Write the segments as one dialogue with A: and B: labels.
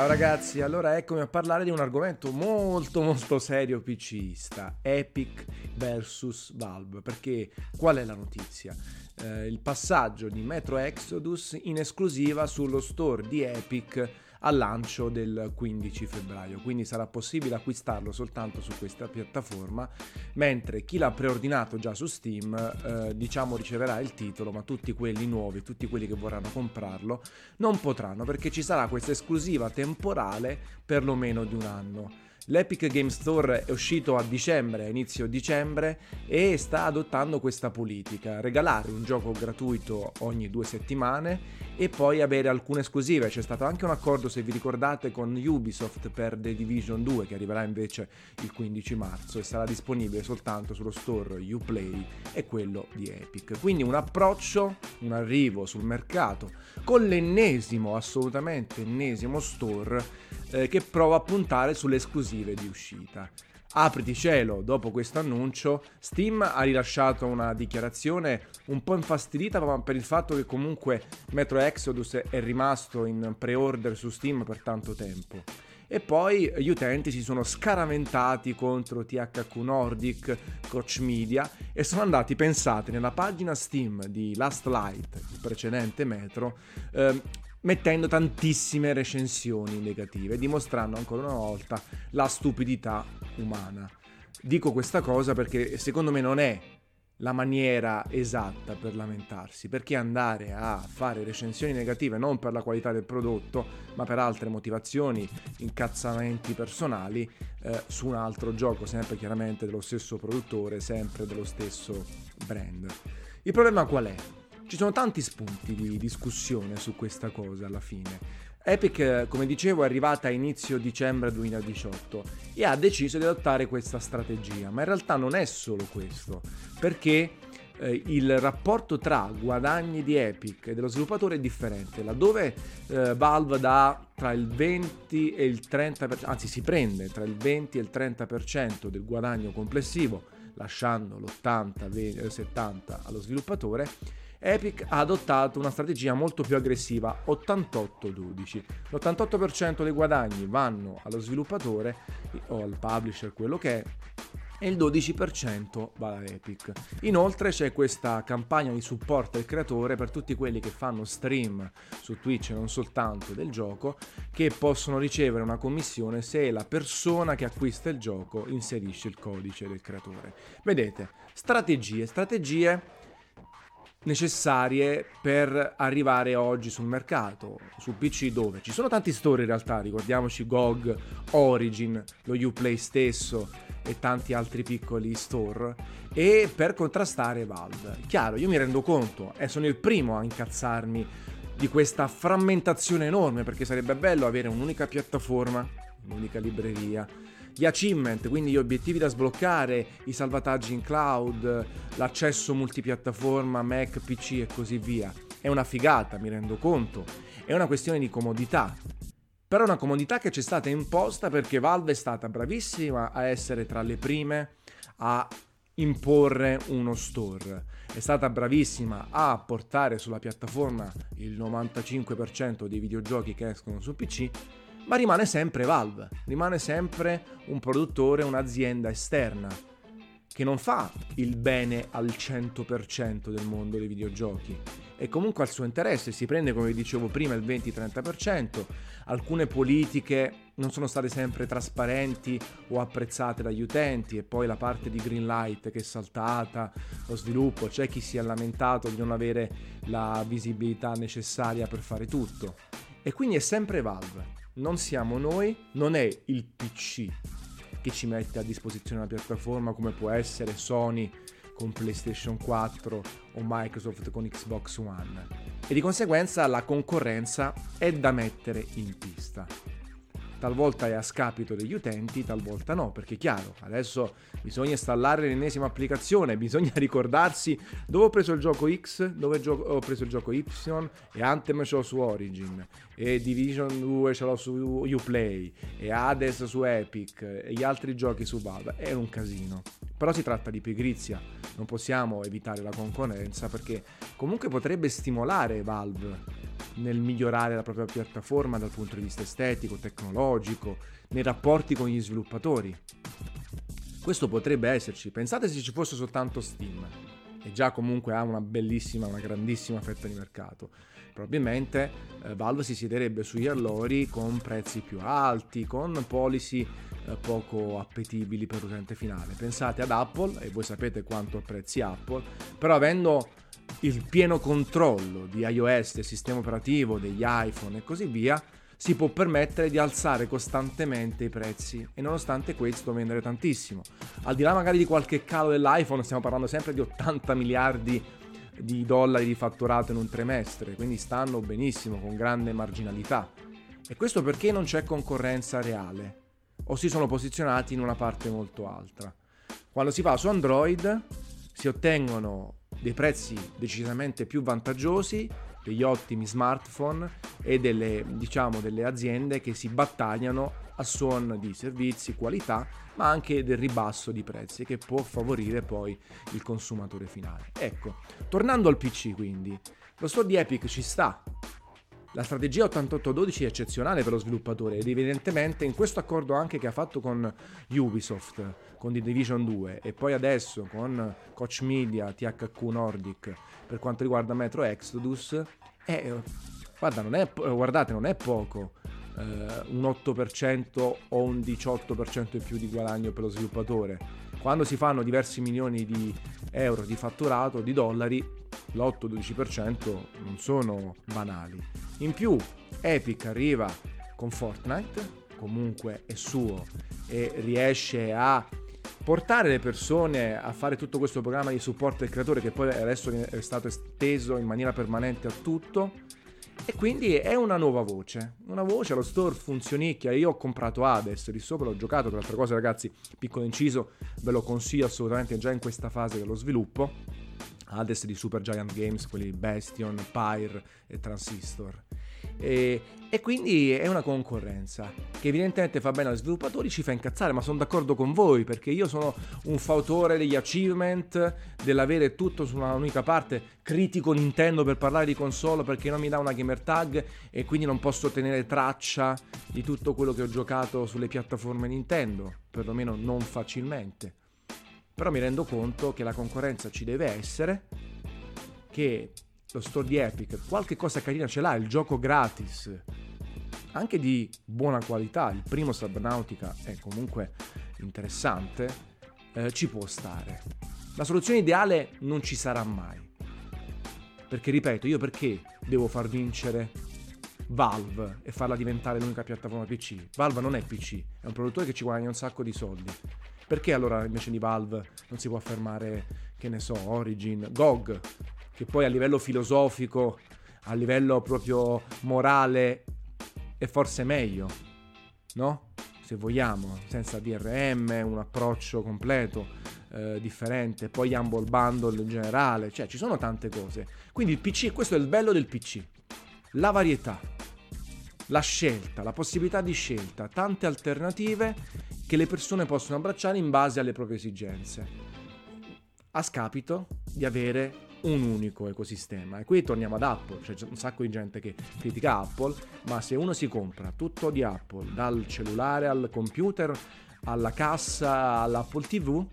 A: Ciao ragazzi, allora eccomi a parlare di un argomento molto molto serio PCista, Epic vs Valve, perché qual è la notizia? Eh, il passaggio di Metro Exodus in esclusiva sullo store di Epic al lancio del 15 febbraio, quindi sarà possibile acquistarlo soltanto su questa piattaforma, mentre chi l'ha preordinato già su Steam eh, diciamo riceverà il titolo, ma tutti quelli nuovi, tutti quelli che vorranno comprarlo non potranno perché ci sarà questa esclusiva temporale perlomeno di un anno. L'Epic Game Store è uscito a dicembre, a inizio dicembre, e sta adottando questa politica, regalare un gioco gratuito ogni due settimane e poi avere alcune esclusive. C'è stato anche un accordo, se vi ricordate, con Ubisoft per The Division 2 che arriverà invece il 15 marzo e sarà disponibile soltanto sullo store Uplay e quello di Epic. Quindi un approccio, un arrivo sul mercato con l'ennesimo, assolutamente ennesimo store eh, che prova a puntare sulle esclusive di uscita. Apriti cielo, dopo questo annuncio, Steam ha rilasciato una dichiarazione un po' infastidita per il fatto che comunque Metro Exodus è rimasto in pre-order su Steam per tanto tempo. E poi gli utenti si sono scaraventati contro THQ Nordic, Coach Media e sono andati, pensate, nella pagina Steam di Last Light, il precedente Metro, eh, mettendo tantissime recensioni negative, dimostrando ancora una volta la stupidità umana. Dico questa cosa perché secondo me non è la maniera esatta per lamentarsi, perché andare a fare recensioni negative non per la qualità del prodotto, ma per altre motivazioni, incazzamenti personali eh, su un altro gioco, sempre chiaramente dello stesso produttore, sempre dello stesso brand. Il problema qual è? Ci sono tanti spunti di discussione su questa cosa alla fine. Epic, come dicevo, è arrivata a inizio dicembre 2018 e ha deciso di adottare questa strategia, ma in realtà non è solo questo, perché eh, il rapporto tra guadagni di Epic e dello sviluppatore è differente, laddove eh, Valve dà tra il 20 e il 30%, anzi si prende tra il 20 e il 30% del guadagno complessivo, lasciando l'80-70 allo sviluppatore, Epic ha adottato una strategia molto più aggressiva, 88-12. L'88% dei guadagni vanno allo sviluppatore o al publisher, quello che è, e il 12% va da Epic. Inoltre c'è questa campagna di supporto al creatore per tutti quelli che fanno stream su Twitch e non soltanto del gioco, che possono ricevere una commissione se la persona che acquista il gioco inserisce il codice del creatore. Vedete, strategie, strategie necessarie per arrivare oggi sul mercato, su PC dove ci sono tanti store in realtà, ricordiamoci GOG, Origin, lo Uplay stesso e tanti altri piccoli store e per contrastare Valve. Chiaro, io mi rendo conto e sono il primo a incazzarmi di questa frammentazione enorme perché sarebbe bello avere un'unica piattaforma, un'unica libreria gli achievement, quindi gli obiettivi da sbloccare, i salvataggi in cloud, l'accesso multipiattaforma, Mac, PC e così via. È una figata, mi rendo conto. È una questione di comodità. Però è una comodità che ci è stata imposta perché Valve è stata bravissima a essere tra le prime a imporre uno store. È stata bravissima a portare sulla piattaforma il 95% dei videogiochi che escono su PC ma rimane sempre Valve, rimane sempre un produttore, un'azienda esterna che non fa il bene al 100% del mondo dei videogiochi. E comunque al suo interesse si prende come dicevo prima il 20-30%, alcune politiche non sono state sempre trasparenti o apprezzate dagli utenti e poi la parte di Greenlight che è saltata, lo sviluppo, c'è chi si è lamentato di non avere la visibilità necessaria per fare tutto. E quindi è sempre Valve non siamo noi, non è il PC che ci mette a disposizione una piattaforma come può essere Sony con PlayStation 4 o Microsoft con Xbox One. E di conseguenza la concorrenza è da mettere in pista talvolta è a scapito degli utenti, talvolta no, perché è chiaro, adesso bisogna installare l'ennesima applicazione, bisogna ricordarsi dove ho preso il gioco X, dove ho preso il gioco Y e Anthem ce l'ho su Origin e Division 2 ce l'ho su Uplay e Hades su Epic e gli altri giochi su Valve, è un casino. Però si tratta di pigrizia, non possiamo evitare la concorrenza perché comunque potrebbe stimolare Valve nel migliorare la propria piattaforma dal punto di vista estetico, tecnologico, nei rapporti con gli sviluppatori. Questo potrebbe esserci, pensate se ci fosse soltanto Steam, e già comunque ha una bellissima, una grandissima fetta di mercato. Probabilmente eh, Valve si siederebbe sugli allori con prezzi più alti, con policy eh, poco appetibili per l'utente finale. Pensate ad Apple, e voi sapete quanto apprezzi Apple, però avendo il pieno controllo di iOS, del sistema operativo, degli iPhone e così via, si può permettere di alzare costantemente i prezzi e nonostante questo vendere tantissimo. Al di là magari di qualche calo dell'iPhone, stiamo parlando sempre di 80 miliardi di dollari di fatturato in un trimestre, quindi stanno benissimo con grande marginalità. E questo perché non c'è concorrenza reale o si sono posizionati in una parte molto alta. Quando si va su Android si ottengono dei prezzi decisamente più vantaggiosi, degli ottimi smartphone e delle, diciamo, delle aziende che si battagliano a suon di servizi, qualità, ma anche del ribasso di prezzi che può favorire poi il consumatore finale. Ecco, tornando al PC quindi, lo store di Epic ci sta, la strategia 8812 è eccezionale per lo sviluppatore ed evidentemente in questo accordo anche che ha fatto con Ubisoft, con The Division 2 e poi adesso con Coach Media, THQ Nordic per quanto riguarda Metro Exodus, è, guarda, non è, guardate, non è poco. Eh, un 8% o un 18% in più di guadagno per lo sviluppatore. Quando si fanno diversi milioni di euro di fatturato, di dollari, l'8-12% non sono banali. In più Epic arriva con Fortnite, comunque è suo e riesce a portare le persone a fare tutto questo programma di supporto del creatore che poi adesso è stato esteso in maniera permanente a tutto e quindi è una nuova voce, una voce allo store funzionicchia. Io ho comprato Hades, lì sopra l'ho giocato, per altre cose ragazzi, piccolo inciso, ve lo consiglio assolutamente già in questa fase dello sviluppo. Hades di Super Giant Games, quelli Bastion, Pyre e Transistor. E, e, quindi è una concorrenza che evidentemente fa bene agli sviluppatori, ci fa incazzare, ma sono d'accordo con voi perché io sono un fautore degli achievement, dell'avere tutto su una unica parte, critico Nintendo per parlare di console perché non mi dà una gamer tag e quindi non posso tenere traccia di tutto quello che ho giocato sulle piattaforme Nintendo, perlomeno non facilmente. Però mi rendo conto che la concorrenza ci deve essere, che lo store di Epic, qualche cosa carina ce l'ha, il gioco gratis, anche di buona qualità, il primo Subnautica è comunque interessante, eh, ci può stare. La soluzione ideale non ci sarà mai. Perché ripeto, io perché devo far vincere Valve e farla diventare l'unica piattaforma PC? Valve non è PC, è un produttore che ci guadagna un sacco di soldi. Perché allora invece di Valve non si può affermare, che ne so, Origin, GOG, che poi a livello filosofico, a livello proprio morale, è forse meglio, no? Se vogliamo, senza DRM, un approccio completo, eh, differente, poi Humble Bundle in generale, cioè ci sono tante cose. Quindi il PC, questo è il bello del PC, la varietà, la scelta, la possibilità di scelta, tante alternative che le persone possono abbracciare in base alle proprie esigenze, a scapito di avere un unico ecosistema. E qui torniamo ad Apple, c'è un sacco di gente che critica Apple, ma se uno si compra tutto di Apple, dal cellulare al computer, alla cassa, all'Apple TV,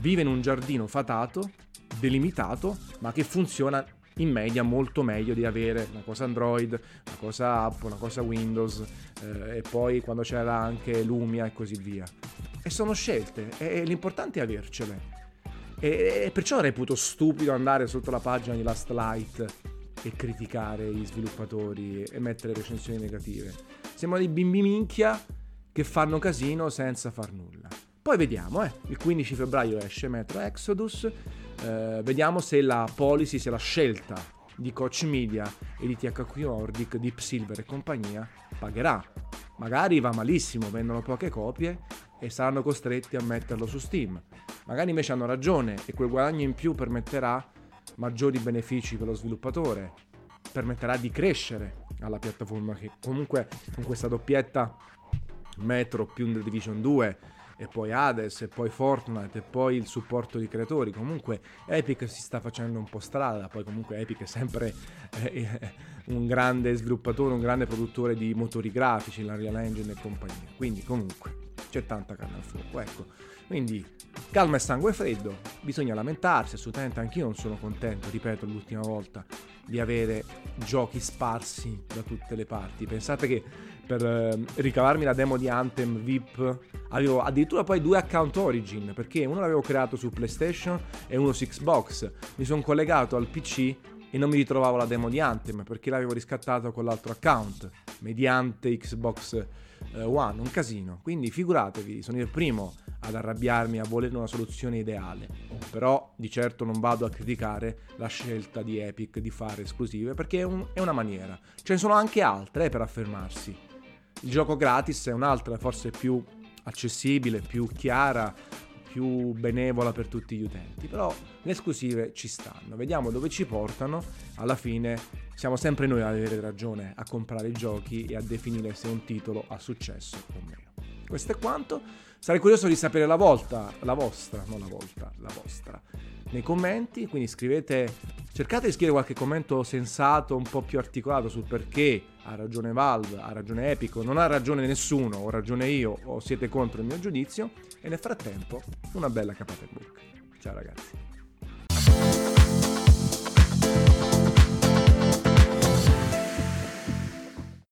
A: vive in un giardino fatato, delimitato, ma che funziona in media molto meglio di avere una cosa Android, una cosa Apple, una cosa Windows eh, e poi quando c'era anche Lumia e così via. E sono scelte e l'importante è avercele. E, e perciò reputo stupido andare sotto la pagina di Last Light e criticare gli sviluppatori e mettere recensioni negative. Siamo dei bimbi minchia che fanno casino senza far nulla. Poi vediamo, eh. il 15 febbraio esce Metro Exodus, eh, vediamo se la policy, se la scelta di Coach Media e di THQ Nordic, Deep Silver e compagnia pagherà. Magari va malissimo, vendono poche copie e saranno costretti a metterlo su Steam. Magari invece hanno ragione e quel guadagno in più permetterà maggiori benefici per lo sviluppatore, permetterà di crescere alla piattaforma che comunque con questa doppietta Metro più The Division 2 e poi Hades, e poi Fortnite, e poi il supporto di creatori. Comunque Epic si sta facendo un po' strada, poi comunque Epic è sempre eh, un grande sviluppatore, un grande produttore di motori grafici, la Real Engine e compagnia. Quindi comunque c'è tanta carne al fuoco, ecco. Quindi calma e sangue freddo, bisogna lamentarsi, assolutamente anch'io non sono contento, ripeto l'ultima volta, di avere giochi sparsi da tutte le parti. Pensate che per eh, ricavarmi la demo di Anthem VIP avevo addirittura poi due account origin, perché uno l'avevo creato su PlayStation e uno su Xbox. Mi sono collegato al PC e non mi ritrovavo la demo di Anthem perché l'avevo riscattato con l'altro account mediante Xbox eh, One, un casino. Quindi figuratevi, sono il primo ad arrabbiarmi, a volere una soluzione ideale. Però di certo non vado a criticare la scelta di Epic di fare esclusive perché è, un, è una maniera. Ce ne sono anche altre eh, per affermarsi. Il gioco gratis è un'altra, forse più accessibile, più chiara, più benevola per tutti gli utenti, però le esclusive ci stanno, vediamo dove ci portano, alla fine siamo sempre noi ad avere ragione a comprare i giochi e a definire se un titolo ha successo o meno. Questo è quanto, sarei curioso di sapere la volta, la vostra, non la volta, la vostra, nei commenti, quindi scrivete, cercate di scrivere qualche commento sensato, un po' più articolato sul perché ha ragione Valve, ha ragione Epic, non ha ragione nessuno, ho ragione io o siete contro il mio giudizio e nel frattempo una bella capata in bocca. Ciao ragazzi.